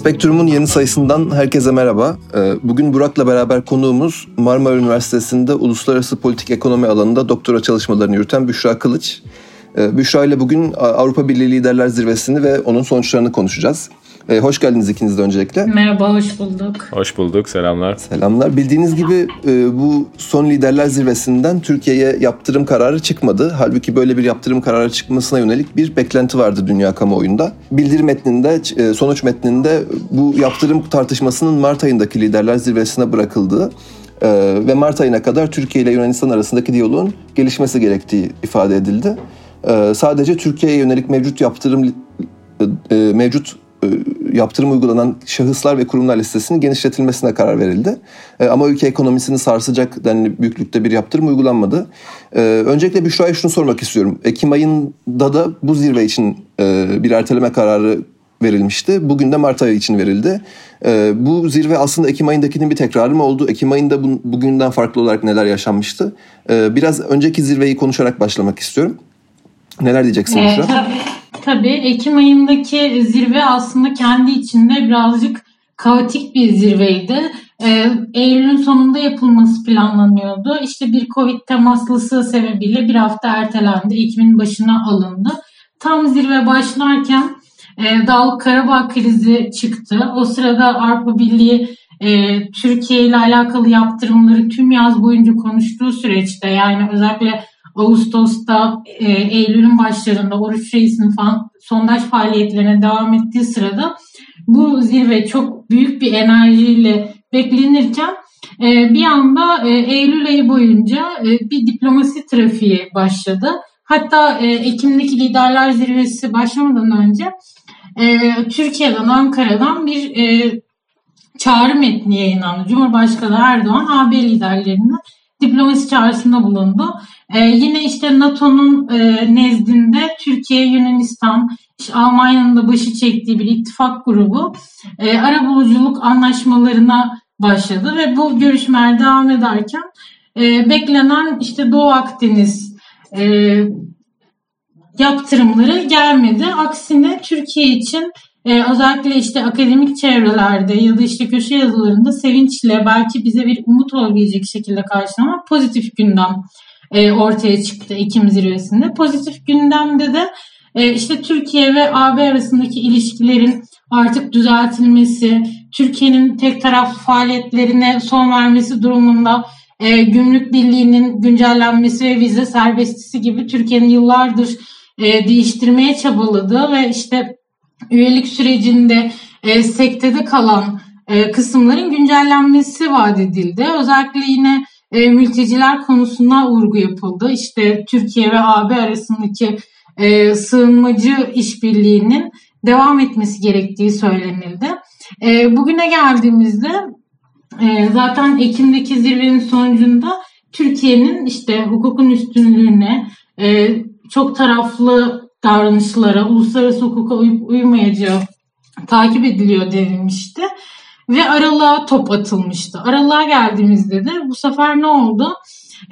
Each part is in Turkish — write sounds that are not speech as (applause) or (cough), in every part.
Spektrum'un yeni sayısından herkese merhaba. Ee, bugün Burak'la beraber konuğumuz Marmara Üniversitesi'nde Uluslararası Politik Ekonomi alanında doktora çalışmalarını yürüten Büşra Kılıç. Ee, Büşra ile bugün Avrupa Birliği Liderler Zirvesi'ni ve onun sonuçlarını konuşacağız. E, hoş geldiniz ikiniz de öncelikle. Merhaba, hoş bulduk. Hoş bulduk, selamlar. Selamlar. Bildiğiniz gibi e, bu son liderler zirvesinden Türkiye'ye yaptırım kararı çıkmadı. Halbuki böyle bir yaptırım kararı çıkmasına yönelik bir beklenti vardı dünya kamuoyunda. Bildirim metninde, e, sonuç metninde bu yaptırım tartışmasının Mart ayındaki liderler zirvesine bırakıldığı e, ve Mart ayına kadar Türkiye ile Yunanistan arasındaki diyaloğun gelişmesi gerektiği ifade edildi. E, sadece Türkiye'ye yönelik mevcut yaptırım e, e mevcut yaptırım uygulanan şahıslar ve kurumlar listesinin genişletilmesine karar verildi. E, ama ülke ekonomisini sarsacak denli büyüklükte bir yaptırım uygulanmadı. E, öncelikle Büşra'ya şunu sormak istiyorum. Ekim ayında da bu zirve için bir erteleme kararı verilmişti. Bugün de Mart ayı için verildi. bu zirve aslında Ekim ayındakinin bir tekrarı mı oldu? Ekim ayında bugünden farklı olarak neler yaşanmıştı? biraz önceki zirveyi konuşarak başlamak istiyorum. Neler diyeceksin Büşra? (laughs) Tabii Ekim ayındaki zirve aslında kendi içinde birazcık kaotik bir zirveydi. Ee, Eylül'ün sonunda yapılması planlanıyordu. İşte bir Covid temaslısı sebebiyle bir hafta ertelendi. Ekim'in başına alındı. Tam zirve başlarken e, Dağlık Karabağ krizi çıktı. O sırada Avrupa Birliği e, Türkiye ile alakalı yaptırımları tüm yaz boyunca konuştuğu süreçte yani özellikle Ağustos'ta e, Eylül'ün başlarında Oruç Reis'in falan sondaj faaliyetlerine devam ettiği sırada bu zirve çok büyük bir enerjiyle beklenirken e, bir anda e, Eylül ayı boyunca e, bir diplomasi trafiği başladı. Hatta e, Ekim'deki liderler zirvesi başlamadan önce e, Türkiye'den, Ankara'dan bir e, çağrı metni yayınlandı. Cumhurbaşkanı Erdoğan AB liderlerine diplomasi çağrısında bulundu. Ee, yine işte NATO'nun e, nezdinde Türkiye, Yunanistan, işte Almanya'nın da başı çektiği bir ittifak grubu e, ara buluculuk anlaşmalarına başladı ve bu görüşmeler devam ederken e, beklenen işte Doğu Akdeniz e, yaptırımları gelmedi. Aksine Türkiye için ee, özellikle işte akademik çevrelerde ya da işte köşe yazılarında sevinçle belki bize bir umut olabilecek şekilde karşılanan pozitif gündem e, ortaya çıktı Ekim zirvesinde. Pozitif gündemde de e, işte Türkiye ve AB arasındaki ilişkilerin artık düzeltilmesi, Türkiye'nin tek taraflı faaliyetlerine son vermesi durumunda e, gümrük birliğinin güncellenmesi ve vize serbestisi gibi Türkiye'nin yıllardır e, değiştirmeye çabaladığı ve işte üyelik sürecinde e, sektede kalan e, kısımların güncellenmesi vaat edildi. Özellikle yine e, mülteciler konusuna vurgu yapıldı. İşte Türkiye ve AB arasındaki e, sığınmacı işbirliğinin devam etmesi gerektiği söylenildi. E, bugüne geldiğimizde e, zaten Ekim'deki zirvenin sonucunda Türkiye'nin işte hukukun üstünlüğüne, e, çok taraflı davranışlara, uluslararası hukuka uyup uymayacağı takip ediliyor denilmişti. Ve aralığa top atılmıştı. Aralığa geldiğimizde de bu sefer ne oldu?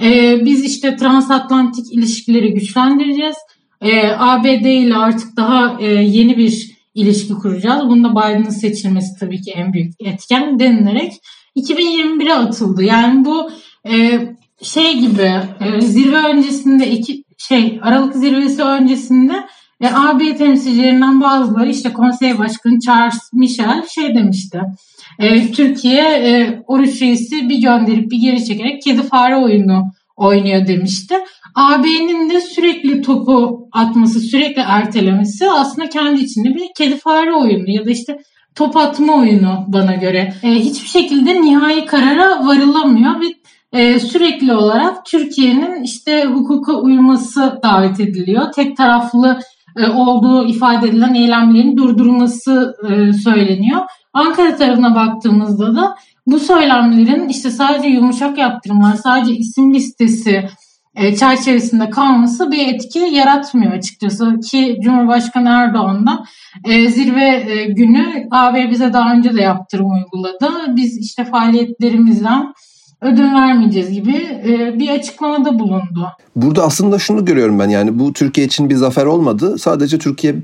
Ee, biz işte transatlantik ilişkileri güçlendireceğiz. Ee, ABD ile artık daha e, yeni bir ilişki kuracağız. Bunda Biden'ın seçilmesi tabii ki en büyük etken denilerek 2021'e atıldı. Yani bu e, şey gibi e, zirve öncesinde iki şey Aralık zirvesi öncesinde e, AB temsilcilerinden bazıları işte konsey başkanı Charles Michel şey demişti. E, Türkiye e, oruç reisi bir gönderip bir geri çekerek kedi fare oyunu oynuyor demişti. AB'nin de sürekli topu atması, sürekli ertelemesi aslında kendi içinde bir kedi fare oyunu ya da işte top atma oyunu bana göre. E, hiçbir şekilde nihai karara varılamıyor ve e, sürekli olarak Türkiye'nin işte hukuka uyması davet ediliyor. Tek taraflı e, olduğu ifade edilen eylemlerin durdurulması e, söyleniyor. Ankara tarafına baktığımızda da bu söylemlerin işte sadece yumuşak yaptırımlar, sadece isim listesi e, çerçevesinde kalması bir etki yaratmıyor açıkçası ki Cumhurbaşkanı Erdoğan da e, zirve e, günü AB bize daha önce de yaptırım uyguladı. Biz işte faaliyetlerimizden ödün vermeyeceğiz gibi e, bir açıklamada bulundu. Burada aslında şunu görüyorum ben yani bu Türkiye için bir zafer olmadı. Sadece Türkiye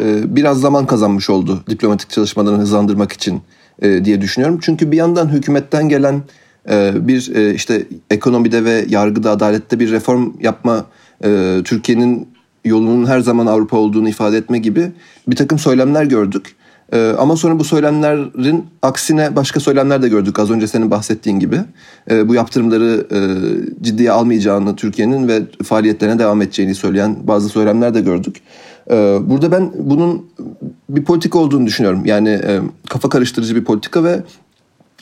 e, biraz zaman kazanmış oldu diplomatik çalışmalarını hızlandırmak için e, diye düşünüyorum. Çünkü bir yandan hükümetten gelen bir işte ekonomide ve yargıda, adalette bir reform yapma Türkiye'nin yolunun her zaman Avrupa olduğunu ifade etme gibi bir takım söylemler gördük. Ee, ama sonra bu söylemlerin aksine başka söylemler de gördük az önce senin bahsettiğin gibi. Ee, bu yaptırımları e, ciddiye almayacağını Türkiye'nin ve faaliyetlerine devam edeceğini söyleyen bazı söylemler de gördük. Ee, burada ben bunun bir politika olduğunu düşünüyorum. Yani e, kafa karıştırıcı bir politika ve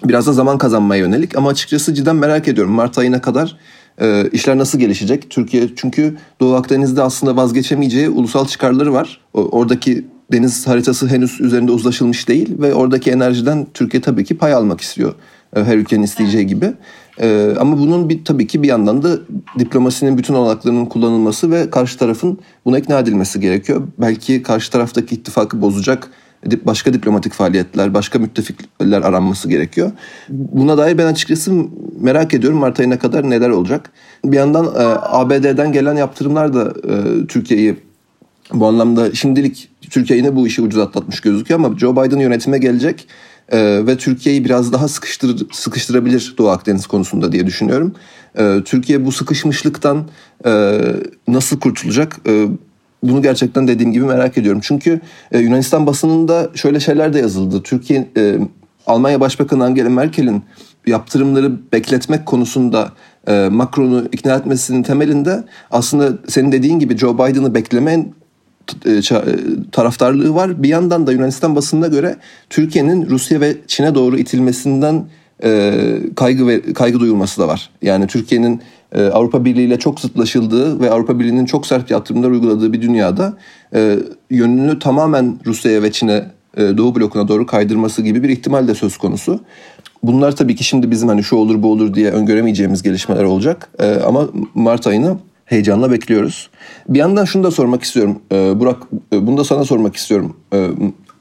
biraz da zaman kazanmaya yönelik. Ama açıkçası cidden merak ediyorum Mart ayına kadar e, işler nasıl gelişecek? Türkiye çünkü Doğu Akdeniz'de aslında vazgeçemeyeceği ulusal çıkarları var. oradaki deniz haritası henüz üzerinde uzlaşılmış değil ve oradaki enerjiden Türkiye tabii ki pay almak istiyor. E, her ülkenin isteyeceği gibi. Ee, ama bunun bir tabii ki bir yandan da diplomasinin bütün olanaklarının kullanılması ve karşı tarafın buna ikna edilmesi gerekiyor. Belki karşı taraftaki ittifakı bozacak başka diplomatik faaliyetler, başka müttefikler aranması gerekiyor. Buna dair ben açıkçası merak ediyorum Mart ayına kadar neler olacak. Bir yandan e, ABD'den gelen yaptırımlar da e, Türkiye'yi bu anlamda şimdilik Türkiye yine bu işi ucuz atlatmış gözüküyor ama Joe Biden yönetime gelecek e, ve Türkiye'yi biraz daha sıkıştır, sıkıştırabilir Doğu Akdeniz konusunda diye düşünüyorum. E, Türkiye bu sıkışmışlıktan e, nasıl kurtulacak? E, bunu gerçekten dediğim gibi merak ediyorum. Çünkü e, Yunanistan basınında şöyle şeyler de yazıldı. Türkiye e, Almanya Başbakanı Angela Merkel'in yaptırımları bekletmek konusunda e, Macron'u ikna etmesinin temelinde aslında senin dediğin gibi Joe Biden'ı beklemen taraftarlığı var. Bir yandan da Yunanistan basınına göre Türkiye'nin Rusya ve Çin'e doğru itilmesinden e, kaygı ve kaygı duyulması da var. Yani Türkiye'nin Avrupa Birliği ile çok zıtlaşıldığı ve Avrupa Birliği'nin çok sert yaptırımlar uyguladığı bir dünyada yönünü tamamen Rusya'ya ve Çin'e Doğu blokuna doğru kaydırması gibi bir ihtimal de söz konusu. Bunlar tabii ki şimdi bizim hani şu olur bu olur diye öngöremeyeceğimiz gelişmeler olacak. Ama Mart ayını heyecanla bekliyoruz. Bir yandan şunu da sormak istiyorum. Ee, Burak e, bunu da sana sormak istiyorum. Ee,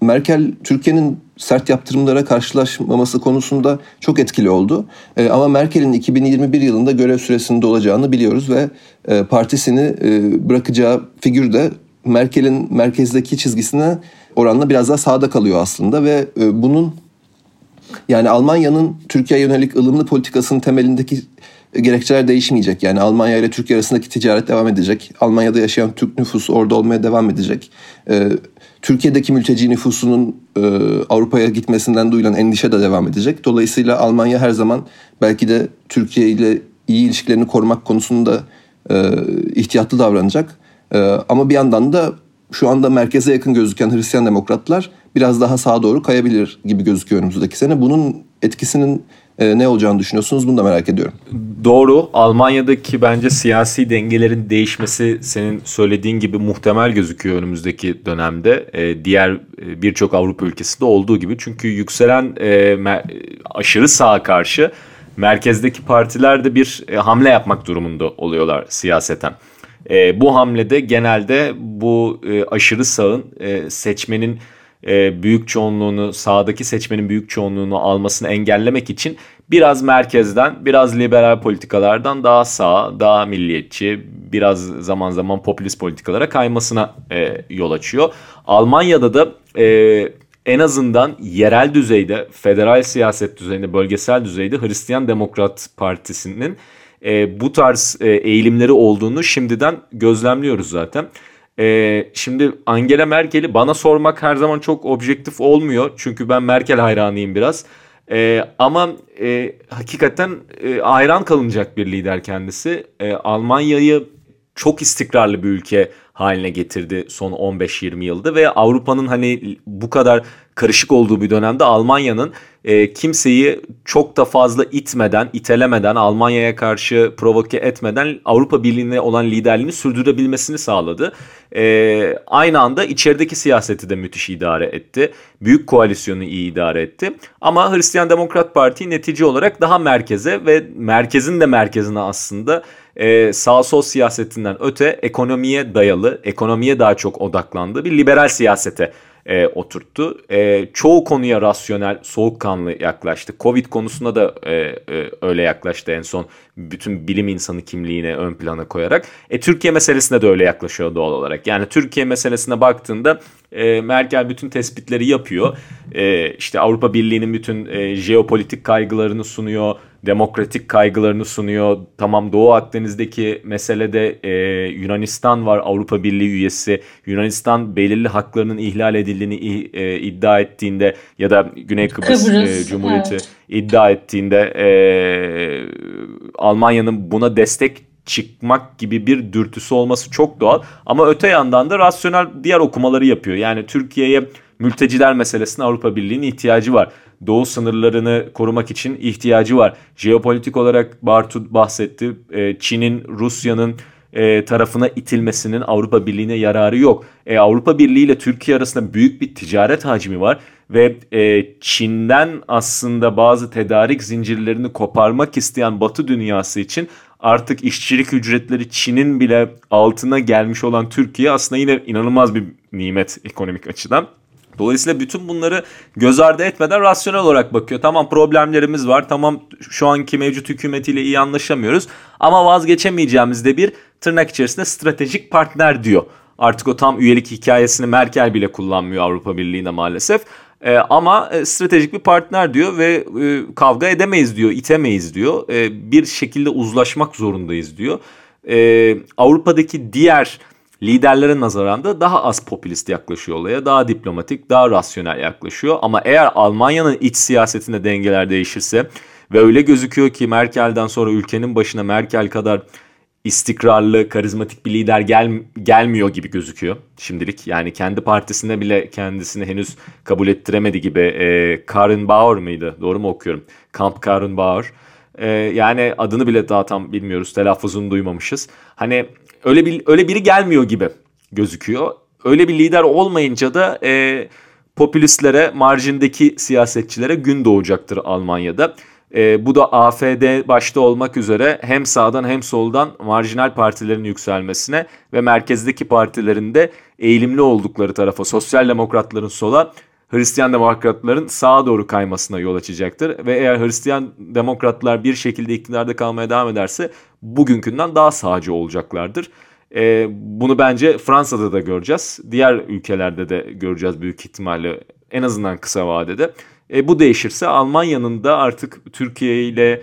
Merkel Türkiye'nin sert yaptırımlara karşılaşmaması konusunda çok etkili oldu. Ee, ama Merkel'in 2021 yılında görev süresinde olacağını biliyoruz ve e, partisini e, bırakacağı figür de Merkel'in merkezdeki çizgisine oranla biraz daha sağda kalıyor aslında ve bunun yani Almanya'nın Türkiye'ye yönelik ılımlı politikasının temelindeki gerekçeler değişmeyecek. Yani Almanya ile Türkiye arasındaki ticaret devam edecek. Almanya'da yaşayan Türk nüfusu orada olmaya devam edecek. Ee, Türkiye'deki mülteci nüfusunun e, Avrupa'ya gitmesinden duyulan endişe de devam edecek. Dolayısıyla Almanya her zaman belki de Türkiye ile iyi ilişkilerini korumak konusunda e, ihtiyatlı davranacak. E, ama bir yandan da şu anda merkeze yakın gözüken Hristiyan demokratlar biraz daha sağa doğru kayabilir gibi gözüküyor önümüzdeki sene. Bunun etkisinin e, ne olacağını düşünüyorsunuz? Bunu da merak ediyorum. Doğru. Almanya'daki bence siyasi dengelerin değişmesi senin söylediğin gibi muhtemel gözüküyor önümüzdeki dönemde. E, diğer e, birçok Avrupa ülkesinde olduğu gibi. Çünkü yükselen e, aşırı sağa karşı merkezdeki partiler de bir e, hamle yapmak durumunda oluyorlar siyaseten. E, bu hamlede genelde bu e, aşırı sağın e, seçmenin e, büyük çoğunluğunu sağdaki seçmenin büyük çoğunluğunu almasını engellemek için biraz merkezden biraz liberal politikalardan daha sağ daha milliyetçi biraz zaman zaman popülist politikalara kaymasına e, yol açıyor. Almanya'da da e, en azından yerel düzeyde, federal siyaset düzeyinde, bölgesel düzeyde Hristiyan Demokrat Partisi'nin e, bu tarz e, eğilimleri olduğunu şimdiden gözlemliyoruz zaten. Ee, şimdi Angela Merkel'i bana sormak her zaman çok objektif olmuyor. Çünkü ben Merkel hayranıyım biraz. Ee, ama e, hakikaten e, hayran kalınacak bir lider kendisi. E, Almanya'yı çok istikrarlı bir ülke haline getirdi son 15-20 yılda ve Avrupa'nın hani bu kadar karışık olduğu bir dönemde Almanya'nın e, kimseyi çok da fazla itmeden, itelemeden, Almanya'ya karşı provoke etmeden Avrupa Birliği'ne olan liderliğini sürdürebilmesini sağladı. E, aynı anda içerideki siyaseti de müthiş idare etti. Büyük koalisyonu iyi idare etti. Ama Hristiyan Demokrat Parti netice olarak daha merkeze ve merkezin de merkezine aslında e, sağ sol siyasetinden öte ekonomiye dayalı, ekonomiye daha çok odaklandığı bir liberal siyasete e, oturttu. E, çoğu konuya rasyonel, soğukkanlı yaklaştı. Covid konusunda da e, e, öyle yaklaştı en son bütün bilim insanı kimliğini ön plana koyarak. E, Türkiye meselesine de öyle yaklaşıyor doğal olarak. Yani Türkiye meselesine baktığında e, Merkel bütün tespitleri yapıyor. E, işte Avrupa Birliği'nin bütün e, jeopolitik kaygılarını sunuyor demokratik kaygılarını sunuyor. Tamam Doğu Akdeniz'deki meselede e, Yunanistan var Avrupa Birliği üyesi. Yunanistan belirli haklarının ihlal edildiğini e, iddia ettiğinde ya da Güney Kıbrıs, e, Kıbrıs e, Cumhuriyeti evet. iddia ettiğinde e, Almanya'nın buna destek çıkmak gibi bir dürtüsü olması çok doğal. Ama öte yandan da rasyonel diğer okumaları yapıyor. Yani Türkiye'ye mülteciler meselesine Avrupa Birliği'nin ihtiyacı var doğu sınırlarını korumak için ihtiyacı var. Jeopolitik olarak Bartu bahsetti. E, Çin'in, Rusya'nın e, tarafına itilmesinin Avrupa Birliği'ne yararı yok. E, Avrupa Birliği ile Türkiye arasında büyük bir ticaret hacmi var ve Çin'den aslında bazı tedarik zincirlerini koparmak isteyen Batı dünyası için artık işçilik ücretleri Çin'in bile altına gelmiş olan Türkiye aslında yine inanılmaz bir nimet ekonomik açıdan. Dolayısıyla bütün bunları göz ardı etmeden rasyonel olarak bakıyor. Tamam problemlerimiz var. Tamam şu anki mevcut hükümetiyle iyi anlaşamıyoruz. Ama vazgeçemeyeceğimiz de bir tırnak içerisinde stratejik partner diyor. Artık o tam üyelik hikayesini Merkel bile kullanmıyor Avrupa Birliği'ne maalesef. E, ama e, stratejik bir partner diyor ve e, kavga edemeyiz diyor, itemeyiz diyor. E, bir şekilde uzlaşmak zorundayız diyor. E, Avrupa'daki diğer liderlere nazaran da daha az popülist yaklaşıyor olaya. Daha diplomatik, daha rasyonel yaklaşıyor. Ama eğer Almanya'nın iç siyasetinde dengeler değişirse ve öyle gözüküyor ki Merkel'den sonra ülkenin başına Merkel kadar istikrarlı, karizmatik bir lider gel, gelmiyor gibi gözüküyor şimdilik. Yani kendi partisinde bile kendisini henüz kabul ettiremedi gibi. E, Karin Bauer mıydı? Doğru mu okuyorum? Kamp Karin Bauer. E, yani adını bile daha tam bilmiyoruz. Telaffuzunu duymamışız. Hani öyle bir öyle biri gelmiyor gibi gözüküyor. Öyle bir lider olmayınca da e, popülistlere, marjindeki siyasetçilere gün doğacaktır Almanya'da. E, bu da AFD başta olmak üzere hem sağdan hem soldan marjinal partilerin yükselmesine ve merkezdeki partilerin de eğilimli oldukları tarafa, sosyal demokratların sola, Hristiyan demokratların sağa doğru kaymasına yol açacaktır. Ve eğer Hristiyan demokratlar bir şekilde iktidarda kalmaya devam ederse bugünkünden daha sağcı olacaklardır. E, bunu bence Fransa'da da göreceğiz. Diğer ülkelerde de göreceğiz büyük ihtimalle en azından kısa vadede. E, bu değişirse Almanya'nın da artık Türkiye ile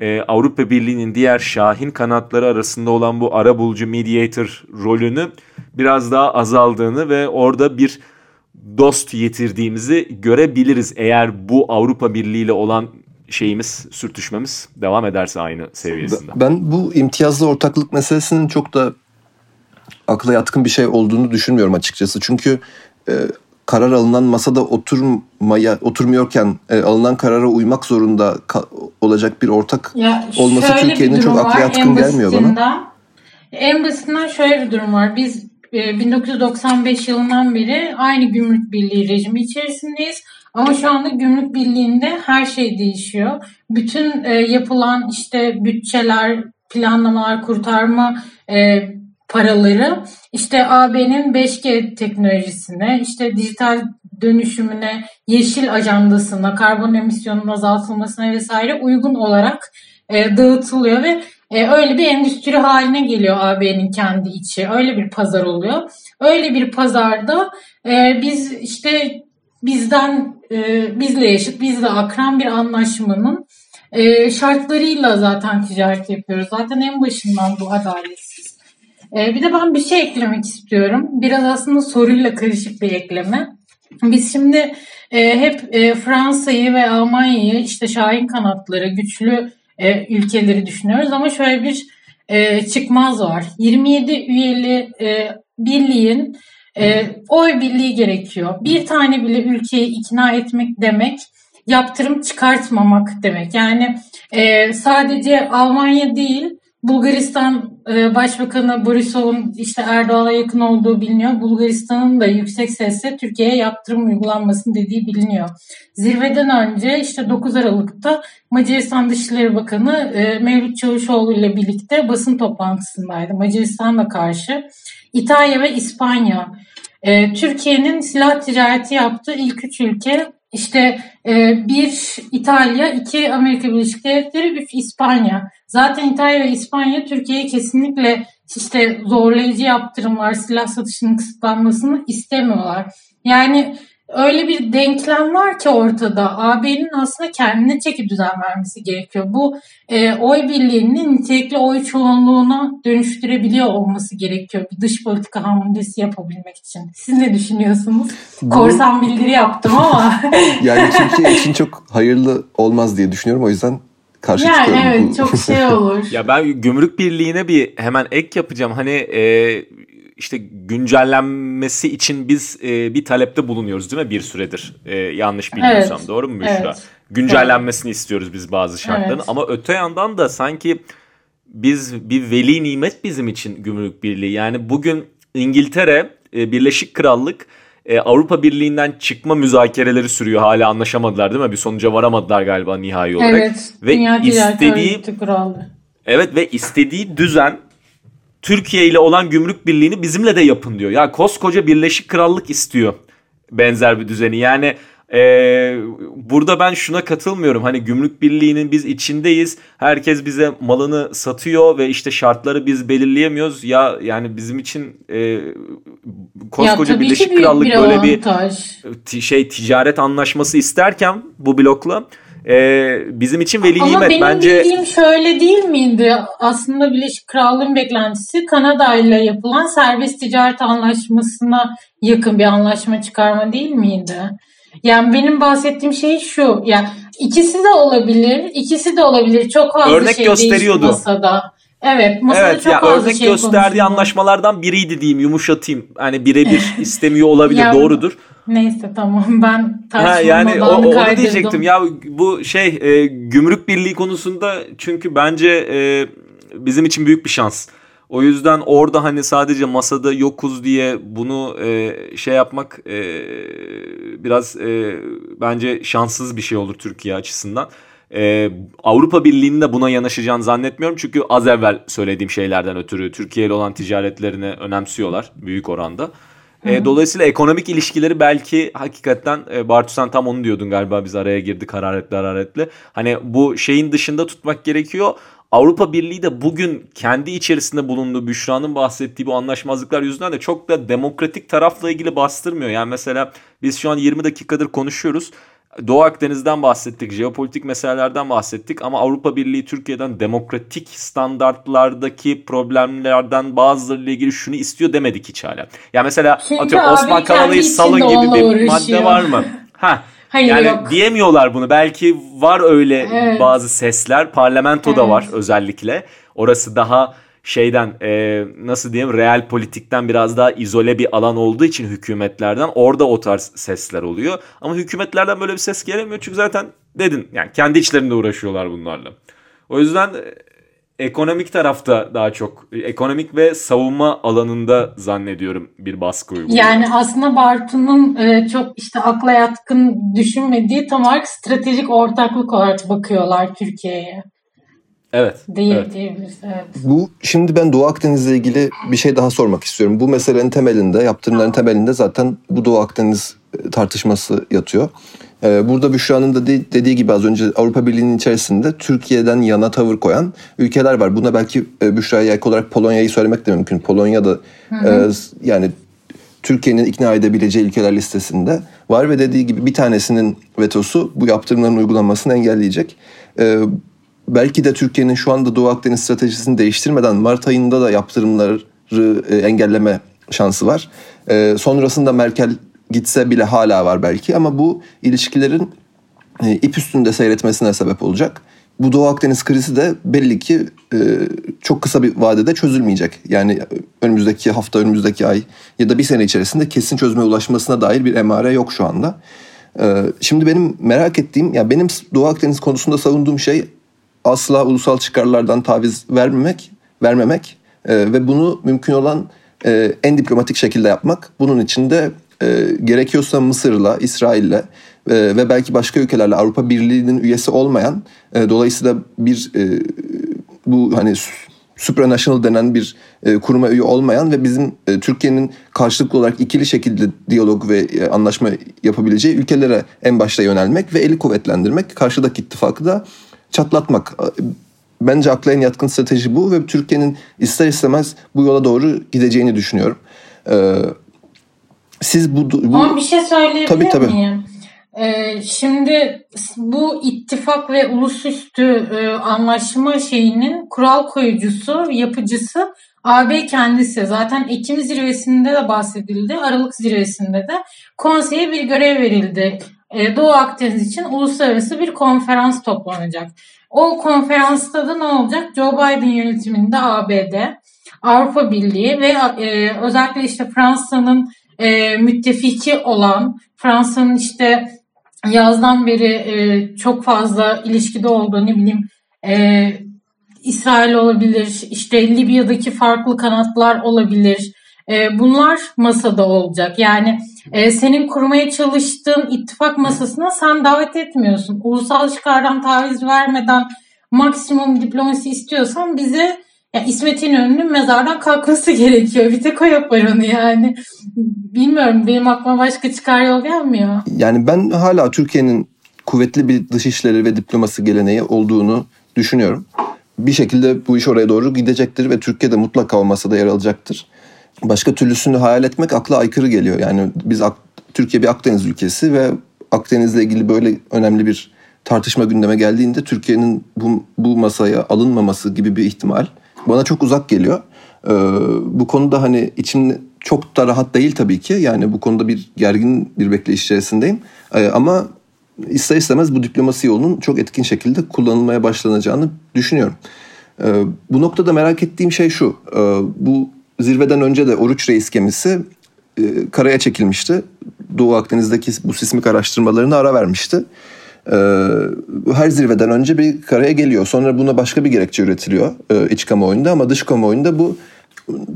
e, Avrupa Birliği'nin diğer şahin kanatları arasında olan bu ara bulucu mediator rolünü biraz daha azaldığını ve orada bir dost yitirdiğimizi görebiliriz. Eğer bu Avrupa Birliği ile olan şeyimiz, sürtüşmemiz devam ederse aynı seviyesinde. Ben bu imtiyazlı ortaklık meselesinin çok da akla yatkın bir şey olduğunu düşünmüyorum açıkçası. Çünkü e, karar alınan masada oturmaya oturmuyorken e, alınan karara uymak zorunda olacak bir ortak ya olması Türkiye'nin çok akla yatkın gelmiyor bana. En basitinden şöyle bir durum var. Biz 1995 e, yılından beri aynı gümrük birliği rejimi içerisindeyiz. Ama şu anda gümrük birliğinde her şey değişiyor. Bütün e, yapılan işte bütçeler, planlamalar, kurtarma e, paraları işte AB'nin 5G teknolojisine, işte dijital dönüşümüne, yeşil ajandasına, karbon emisyonunun azaltılmasına vesaire uygun olarak e, dağıtılıyor ve e, öyle bir endüstri haline geliyor AB'nin kendi içi. Öyle bir pazar oluyor. Öyle bir pazarda e, biz işte bizden e, bizle yaşıt, bizle akran bir anlaşmanın e, şartlarıyla zaten ticaret yapıyoruz. Zaten en başından bu adaletsiz. E, bir de ben bir şey eklemek istiyorum. Biraz aslında soruyla karışık bir ekleme. Biz şimdi e, hep e, Fransa'yı ve Almanya'yı işte şahin kanatları, güçlü e, ülkeleri düşünüyoruz ama şöyle bir e, çıkmaz var. 27 üyeli e, birliğin e, oy birliği gerekiyor. Bir tane bile ülkeyi ikna etmek demek yaptırım çıkartmamak demek. Yani e, sadece Almanya değil Bulgaristan e, Başbakanı Borisov'un işte Erdoğan'a yakın olduğu biliniyor. Bulgaristan'ın da yüksek sesle Türkiye'ye yaptırım uygulanmasını dediği biliniyor. Zirveden önce işte 9 Aralık'ta Macaristan Dışişleri Bakanı e, Mevlüt Çavuşoğlu ile birlikte basın toplantısındaydı. Macaristan'la karşı İtalya ve İspanya e, Türkiye'nin silah ticareti yaptığı ilk üç ülke işte e, bir İtalya, iki Amerika Birleşik Devletleri, üç İspanya. Zaten İtalya ve İspanya Türkiye'ye kesinlikle işte zorlayıcı yaptırımlar, silah satışının kısıtlanmasını istemiyorlar. Yani öyle bir denklem var ki ortada. AB'nin aslında kendine çeki düzen vermesi gerekiyor. Bu e, oy birliğinin nitelikli oy çoğunluğuna dönüştürebiliyor olması gerekiyor. Bir dış politika hamlesi yapabilmek için. Siz ne düşünüyorsunuz? Bu, Korsan bildiri yaptım ama. (laughs) yani Türkiye için çok hayırlı olmaz diye düşünüyorum. O yüzden karşı yani çıkıyorum. Evet çok şey olur. ya ben gümrük birliğine bir hemen ek yapacağım. Hani e, işte güncellenmesi için biz e, bir talepte bulunuyoruz değil mi bir süredir? E, yanlış bilmiyorsam evet. doğru mu Büşra? Evet. Güncellenmesini evet. istiyoruz biz bazı şartların evet. ama öte yandan da sanki biz bir veli nimet bizim için gümrük birliği. Yani bugün İngiltere, e, Birleşik Krallık e, Avrupa Birliği'nden çıkma müzakereleri sürüyor. Hala anlaşamadılar değil mi? Bir sonuca varamadılar galiba nihai olarak. Evet. Ve istediği Evet ve istediği düzen Türkiye ile olan gümrük birliğini bizimle de yapın diyor. Ya koskoca Birleşik Krallık istiyor benzer bir düzeni. Yani e, burada ben şuna katılmıyorum. Hani gümrük birliğinin biz içindeyiz. Herkes bize malını satıyor ve işte şartları biz belirleyemiyoruz. Ya yani bizim için e, koskoca ya, Birleşik Krallık bir böyle bir şey ticaret anlaşması isterken bu blokla e, bizim için veli Ama nimet. benim Bence... bildiğim şöyle değil miydi? Aslında Birleşik Krallığın beklentisi Kanada ile yapılan serbest ticaret anlaşmasına yakın bir anlaşma çıkarma değil miydi? Yani benim bahsettiğim şey şu. Yani ikisi de olabilir. ikisi de olabilir. Çok fazla Örnek şey gösteriyordu. masada. Evet, masada evet, çok ya fazla örnek şey gösterdiği konuşuldu. anlaşmalardan biriydi diyeyim, yumuşatayım. Hani birebir (laughs) istemiyor olabilir, Ya, doğrudur. Neyse tamam (laughs) ben Ha, yani o, odağını onu diyecektim. Ya bu şey e, gümrük birliği konusunda çünkü bence e, bizim için büyük bir şans. O yüzden orada hani sadece masada yokuz diye bunu e, şey yapmak e, biraz e, bence şanssız bir şey olur Türkiye açısından. E, Avrupa Birliği'nin de buna yanaşacağını zannetmiyorum. Çünkü az evvel söylediğim şeylerden ötürü Türkiye ile olan ticaretlerini önemsiyorlar büyük oranda. E, dolayısıyla ekonomik ilişkileri belki hakikaten e, Bartu sen tam onu diyordun galiba biz araya girdik hararetli hararetli. Hani bu şeyin dışında tutmak gerekiyor. Avrupa Birliği de bugün kendi içerisinde bulunduğu Büşra'nın bahsettiği bu anlaşmazlıklar yüzünden de çok da demokratik tarafla ilgili bastırmıyor. Yani mesela biz şu an 20 dakikadır konuşuyoruz. Doğu Akdeniz'den bahsettik, jeopolitik meselelerden bahsettik ama Avrupa Birliği Türkiye'den demokratik standartlardaki problemlerden bazılarıyla ilgili şunu istiyor demedik hiç hala. Ya mesela Çünkü atıyorum Osman Kavala'yı salın gibi bir uğraşıyor. madde var mı? (laughs) Ha. Hayır yani yok. diyemiyorlar bunu. Belki var öyle Evet. bazı sesler. Parlamentoda Evet. var özellikle. Orası daha şeyden e, nasıl diyeyim real politikten biraz daha izole bir alan olduğu için hükümetlerden orada o tarz sesler oluyor. Ama hükümetlerden böyle bir ses gelemiyor çünkü zaten dedin yani kendi içlerinde uğraşıyorlar bunlarla. O yüzden e, ekonomik tarafta daha çok ekonomik ve savunma alanında zannediyorum bir baskı uyguluyor. Yani aslında Bartu'nun e, çok işte akla yatkın düşünmediği tam olarak stratejik ortaklık olarak bakıyorlar Türkiye'ye. Evet. Değil evet. diyebiliriz. Evet. Bu şimdi ben Doğu Akdeniz'le ilgili bir şey daha sormak istiyorum. Bu meselenin temelinde, yaptırımların temelinde zaten bu Doğu Akdeniz e, tartışması yatıyor. Ee, Burada Büşra'nın da de- dediği gibi az önce Avrupa Birliği'nin içerisinde Türkiye'den yana tavır koyan ülkeler var. Buna belki e, Büşra'ya ek olarak Polonya'yı söylemek de mümkün. Polonya da e, yani Türkiye'nin ikna edebileceği ülkeler listesinde var ve dediği gibi bir tanesinin vetosu bu yaptırımların uygulanmasını engelleyecek. Ee, belki de Türkiye'nin şu anda Doğu Akdeniz stratejisini değiştirmeden Mart ayında da yaptırımları e, engelleme şansı var. Ee, sonrasında Merkel gitse bile hala var belki ama bu ilişkilerin e, ip üstünde seyretmesine sebep olacak. Bu Doğu Akdeniz krizi de belli ki e, çok kısa bir vadede çözülmeyecek. Yani önümüzdeki hafta, önümüzdeki ay ya da bir sene içerisinde kesin çözüme ulaşmasına dair bir emare yok şu anda. E, şimdi benim merak ettiğim, ya benim Doğu Akdeniz konusunda savunduğum şey asla ulusal çıkarlardan taviz vermemek, vermemek e, ve bunu mümkün olan e, en diplomatik şekilde yapmak. Bunun için de e, gerekiyorsa Mısır'la, İsrail'le e, ve belki başka ülkelerle Avrupa Birliği'nin üyesi olmayan e, dolayısıyla bir e, bu hani supranational denen bir e, kuruma üye olmayan ve bizim e, Türkiye'nin karşılıklı olarak ikili şekilde diyalog ve e, anlaşma yapabileceği ülkelere en başta yönelmek ve eli kuvvetlendirmek, karşıdaki ittifakı da çatlatmak. Bence akla en yatkın strateji bu ve Türkiye'nin ister istemez bu yola doğru gideceğini düşünüyorum. Ee, siz bu, bu... Ama bir şey söyleyebilir tabii, tabii. miyim? Ee, şimdi bu ittifak ve ulusüstü e, anlaşma şeyinin kural koyucusu, yapıcısı AB kendisi. Zaten Ekim zirvesinde de bahsedildi, Aralık zirvesinde de konseye bir görev verildi. E, Doğu Akdeniz için uluslararası bir konferans toplanacak. O konferansta da ne olacak? Joe Biden yönetiminde ABD, Avrupa Birliği ve e, özellikle işte Fransa'nın e, müttefiki olan, Fransa'nın işte yazdan beri e, çok fazla ilişkide olduğu ne bileyim e, İsrail olabilir, işte Libya'daki farklı kanatlar olabilir. E, bunlar masada olacak. Yani e, senin kurmaya çalıştığın ittifak masasına sen davet etmiyorsun. Ulusal çıkardan taviz vermeden maksimum diplomasi istiyorsan bize ya İsmet İnönü'nün mezardan kalkması (laughs) gerekiyor. Bir tek o yapar onu yani. Bilmiyorum benim aklıma başka çıkar yol gelmiyor. Yani ben hala Türkiye'nin kuvvetli bir dışişleri ve diplomasi geleneği olduğunu düşünüyorum. Bir şekilde bu iş oraya doğru gidecektir ve Türkiye'de mutlaka o masada yer alacaktır. Başka türlüsünü hayal etmek akla aykırı geliyor. Yani biz Türkiye bir Akdeniz ülkesi ve Akdeniz'le ilgili böyle önemli bir tartışma gündeme geldiğinde Türkiye'nin bu, bu masaya alınmaması gibi bir ihtimal bana çok uzak geliyor. Ee, bu konuda hani içim çok da rahat değil tabii ki. Yani bu konuda bir gergin bir bekleyiş içerisindeyim. Ee, ama ister istemez bu diplomasi yolunun çok etkin şekilde kullanılmaya başlanacağını düşünüyorum. Ee, bu noktada merak ettiğim şey şu. Ee, bu zirveden önce de Oruç Reis gemisi e, karaya çekilmişti. Doğu Akdeniz'deki bu sismik araştırmalarını ara vermişti. Ee, her zirveden önce bir karaya geliyor. Sonra buna başka bir gerekçe üretiliyor e, iç kamuoyunda ama dış kamuoyunda bu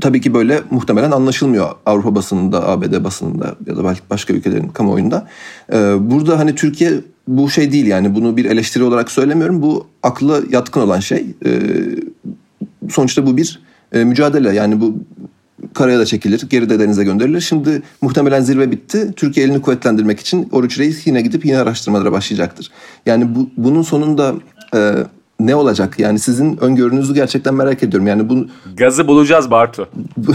tabii ki böyle muhtemelen anlaşılmıyor Avrupa basınında, ABD basınında ya da belki başka ülkelerin kamuoyunda. Ee, burada hani Türkiye bu şey değil yani bunu bir eleştiri olarak söylemiyorum. Bu akla yatkın olan şey. Ee, sonuçta bu bir e, mücadele yani bu karaya da çekilir, geri de denize gönderilir. Şimdi muhtemelen zirve bitti. Türkiye elini kuvvetlendirmek için Oruç Reis yine gidip yine araştırmalara başlayacaktır. Yani bu, bunun sonunda e, ne olacak? Yani sizin öngörünüzü gerçekten merak ediyorum. Yani bu gazı bulacağız Bartu. (laughs)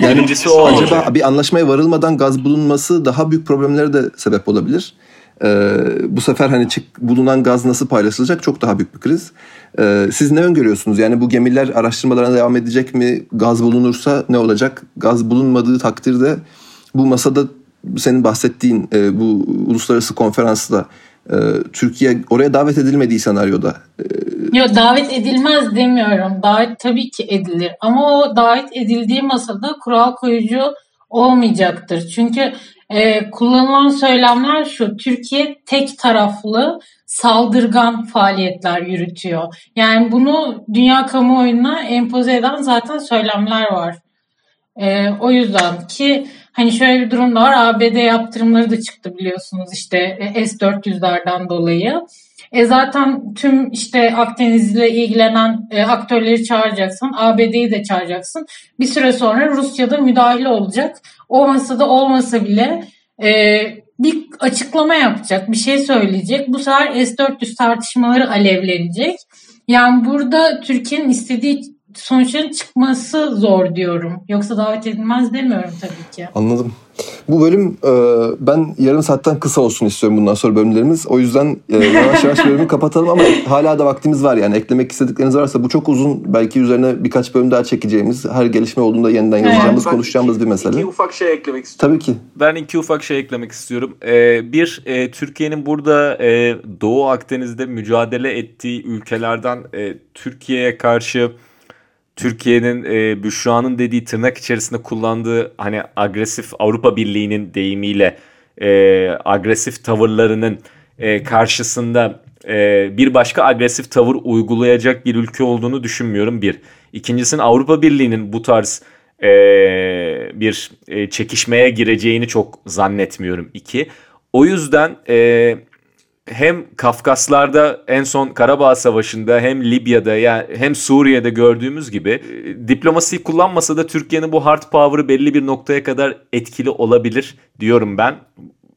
yani Birincisi o acaba bir anlaşmaya varılmadan gaz bulunması daha büyük problemlere de sebep olabilir. Ee, bu sefer hani çık, bulunan gaz nasıl paylaşılacak çok daha büyük bir kriz. Ee, siz ne öngörüyorsunuz? Yani bu gemiler araştırmalarına devam edecek mi? Gaz bulunursa ne olacak? Gaz bulunmadığı takdirde bu masada senin bahsettiğin e, bu uluslararası konferansta e, Türkiye oraya davet edilmediği senaryoda. E, Yok davet edilmez demiyorum. Davet tabii ki edilir. Ama o davet edildiği masada kural koyucu olmayacaktır. Çünkü e, kullanılan söylemler şu. Türkiye tek taraflı saldırgan faaliyetler yürütüyor. Yani bunu dünya kamuoyuna empoze eden zaten söylemler var. E, o yüzden ki hani şöyle bir durum da var. ABD yaptırımları da çıktı biliyorsunuz işte e, S-400'lerden dolayı. E zaten tüm işte Akdeniz ile ilgilenen e, aktörleri çağıracaksın. ABD'yi de çağıracaksın. Bir süre sonra Rusya'da müdahale olacak. O masada olmasa bile e, bir açıklama yapacak, bir şey söyleyecek. Bu sefer S-400 tartışmaları alevlenecek. Yani burada Türkiye'nin istediği sonuçların çıkması zor diyorum. Yoksa davet edilmez demiyorum tabii ki. Anladım. Bu bölüm e, ben yarım saatten kısa olsun istiyorum bundan sonra bölümlerimiz. O yüzden e, yavaş yavaş bölümü (laughs) kapatalım ama hala da vaktimiz var yani. Eklemek istedikleriniz varsa bu çok uzun. Belki üzerine birkaç bölüm daha çekeceğimiz, her gelişme olduğunda yeniden yazacağımız, evet. konuşacağımız bir mesele. İki ufak şey eklemek istiyorum. Tabii ki. Ben iki ufak şey eklemek istiyorum. Ee, bir, e, Türkiye'nin burada e, Doğu Akdeniz'de mücadele ettiği ülkelerden e, Türkiye'ye karşı Türkiye'nin e, Büşra'nın dediği tırnak içerisinde kullandığı hani agresif Avrupa Birliği'nin deyimiyle e, agresif tavırlarının e, karşısında e, bir başka agresif tavır uygulayacak bir ülke olduğunu düşünmüyorum bir. İkincisinin Avrupa Birliği'nin bu tarz e, bir e, çekişmeye gireceğini çok zannetmiyorum iki. O yüzden e, hem Kafkaslarda en son Karabağ Savaşı'nda hem Libya'da yani hem Suriye'de gördüğümüz gibi e, diplomasiyi kullanmasa da Türkiye'nin bu hard power'ı belli bir noktaya kadar etkili olabilir diyorum ben.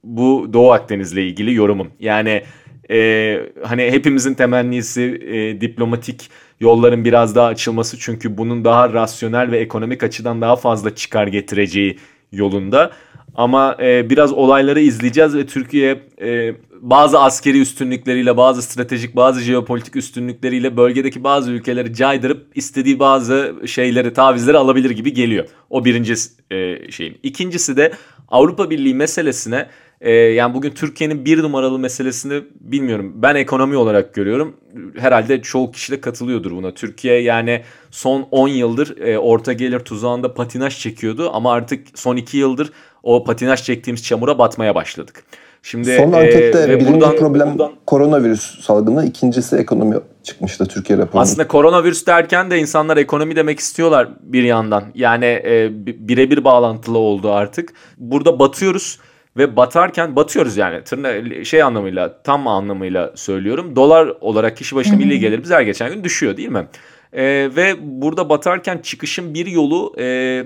Bu Doğu Akdeniz'le ilgili yorumum. Yani e, hani hepimizin temennisi e, diplomatik yolların biraz daha açılması çünkü bunun daha rasyonel ve ekonomik açıdan daha fazla çıkar getireceği yolunda. Ama e, biraz olayları izleyeceğiz ve Türkiye e, bazı askeri üstünlükleriyle, bazı stratejik, bazı jeopolitik üstünlükleriyle bölgedeki bazı ülkeleri caydırıp istediği bazı şeyleri, tavizleri alabilir gibi geliyor. O birinci e, şeyim. İkincisi de Avrupa Birliği meselesine e, yani bugün Türkiye'nin bir numaralı meselesini bilmiyorum. Ben ekonomi olarak görüyorum. Herhalde çoğu kişi de katılıyordur buna. Türkiye yani son 10 yıldır e, orta gelir tuzağında patinaj çekiyordu ama artık son 2 yıldır o patinaj çektiğimiz çamura batmaya başladık. Şimdi Son ankette e, birinci buradan, problem buradan, koronavirüs salgını, ikincisi ekonomi çıkmıştı Türkiye raporu. Aslında koronavirüs derken de insanlar ekonomi demek istiyorlar bir yandan. Yani e, birebir bağlantılı oldu artık. Burada batıyoruz ve batarken batıyoruz yani tırna şey anlamıyla tam anlamıyla söylüyorum. Dolar olarak kişi başına milli gelirimiz her geçen gün düşüyor değil mi? E, ve burada batarken çıkışın bir yolu e,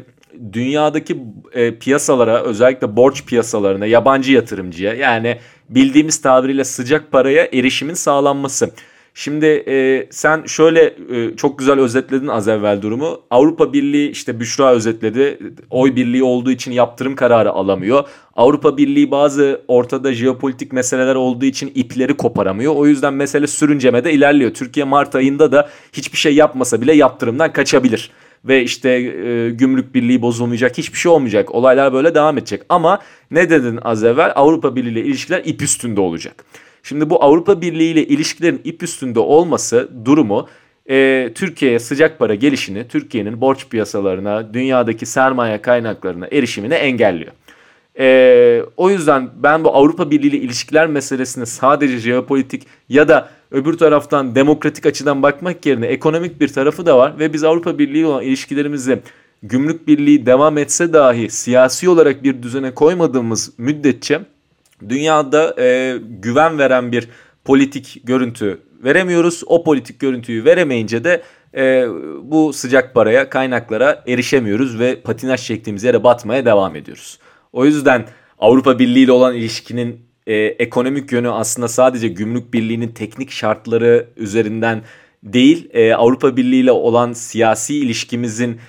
dünyadaki e, piyasalara özellikle borç piyasalarına yabancı yatırımcıya yani bildiğimiz tabiriyle sıcak paraya erişimin sağlanması. Şimdi e, sen şöyle e, çok güzel özetledin az evvel durumu. Avrupa Birliği işte Büşra özetledi. Oy birliği olduğu için yaptırım kararı alamıyor. Avrupa Birliği bazı ortada jeopolitik meseleler olduğu için ipleri koparamıyor. O yüzden mesele sürüncemede ilerliyor. Türkiye Mart ayında da hiçbir şey yapmasa bile yaptırımdan kaçabilir ve işte e, gümrük birliği bozulmayacak hiçbir şey olmayacak. Olaylar böyle devam edecek. Ama ne dedin az evvel Avrupa Birliği ile ilişkiler ip üstünde olacak. Şimdi bu Avrupa Birliği ile ilişkilerin ip üstünde olması durumu e, Türkiye'ye sıcak para gelişini, Türkiye'nin borç piyasalarına, dünyadaki sermaye kaynaklarına erişimini engelliyor. E, o yüzden ben bu Avrupa Birliği ile ilişkiler meselesini sadece jeopolitik ya da öbür taraftan demokratik açıdan bakmak yerine ekonomik bir tarafı da var ve biz Avrupa Birliği olan ilişkilerimizi gümrük birliği devam etse dahi siyasi olarak bir düzene koymadığımız müddetçe dünyada e, güven veren bir politik görüntü veremiyoruz. O politik görüntüyü veremeyince de e, bu sıcak paraya, kaynaklara erişemiyoruz ve patinaj çektiğimiz yere batmaya devam ediyoruz. O yüzden Avrupa Birliği ile olan ilişkinin e, ekonomik yönü aslında sadece gümrük birliğinin teknik şartları üzerinden değil, e, Avrupa Birliği ile olan siyasi ilişkimizin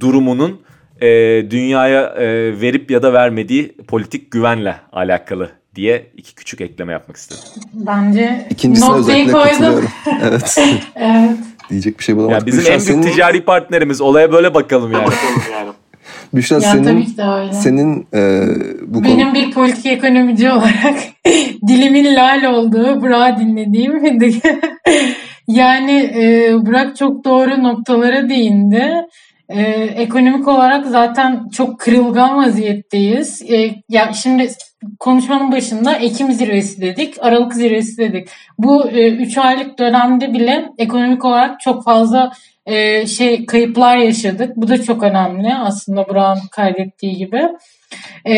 durumunun e, dünyaya e, verip ya da vermediği politik güvenle alakalı diye iki küçük ekleme yapmak istedim. Bence İkincisine özellikle katılıyorum. evet. (laughs) evet. Diyecek bir şey bulamadım. Yani bizim Büşra, en büyük senin... ticari partnerimiz. Olaya böyle bakalım yani. Büşra ya, senin, tabii ki de öyle. senin e, bu Benim konu... bir politik ekonomici olarak (laughs) dilimin lal olduğu Burak'ı dinlediğim (laughs) yani e, Burak çok doğru noktalara değindi. Ee, ekonomik olarak zaten çok kırılgan vaziyetteyiz. Ee, ya şimdi konuşmanın başında Ekim zirvesi dedik, Aralık zirvesi dedik. Bu 3 e, aylık dönemde bile ekonomik olarak çok fazla e, şey kayıplar yaşadık. Bu da çok önemli aslında Burak'ın kaydettiği gibi. E,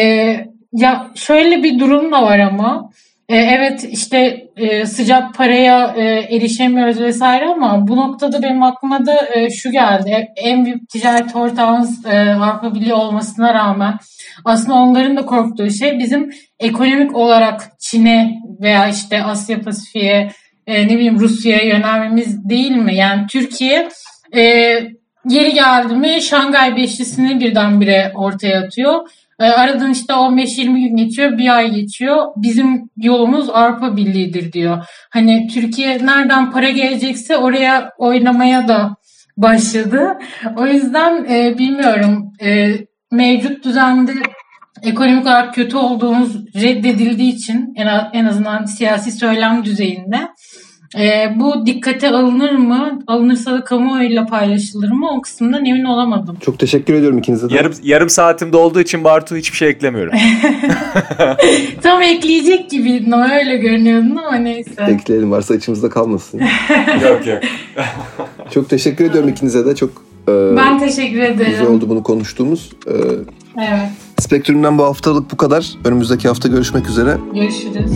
ya şöyle bir durum da var ama e, evet işte e, sıcak paraya e, erişemiyoruz vesaire ama bu noktada benim aklıma da e, şu geldi. En büyük ticaret ortağımız e, Avrupa Birliği olmasına rağmen aslında onların da korktuğu şey bizim ekonomik olarak Çin'e veya işte Asya Pasifik'e e, ne bileyim Rusya'ya yönelmemiz değil mi? Yani Türkiye e, yeri geldi mi Şangay Beşlisi'ni birdenbire ortaya atıyor e, aradan işte 15-20 gün geçiyor, bir ay geçiyor. Bizim yolumuz Avrupa Birliği'dir diyor. Hani Türkiye nereden para gelecekse oraya oynamaya da başladı. O yüzden e, bilmiyorum e, mevcut düzende ekonomik olarak kötü olduğumuz reddedildiği için en, en azından siyasi söylem düzeyinde e, bu dikkate alınır mı? Alınırsa da kamuoyuyla paylaşılır mı? O kısımdan emin olamadım. Çok teşekkür ediyorum ikinize de. Yarım, yarım saatimde olduğu için Bartu hiçbir şey eklemiyorum. (laughs) Tam ekleyecek gibi öyle görünüyordun ama neyse. Ekleyelim varsa içimizde kalmasın. (laughs) yok yok. (laughs) Çok teşekkür ediyorum ikinize de. Çok e, ben teşekkür ederim. Güzel oldu bunu konuştuğumuz. E, evet. Spektrum'dan bu haftalık bu kadar. Önümüzdeki hafta görüşmek üzere. Görüşürüz.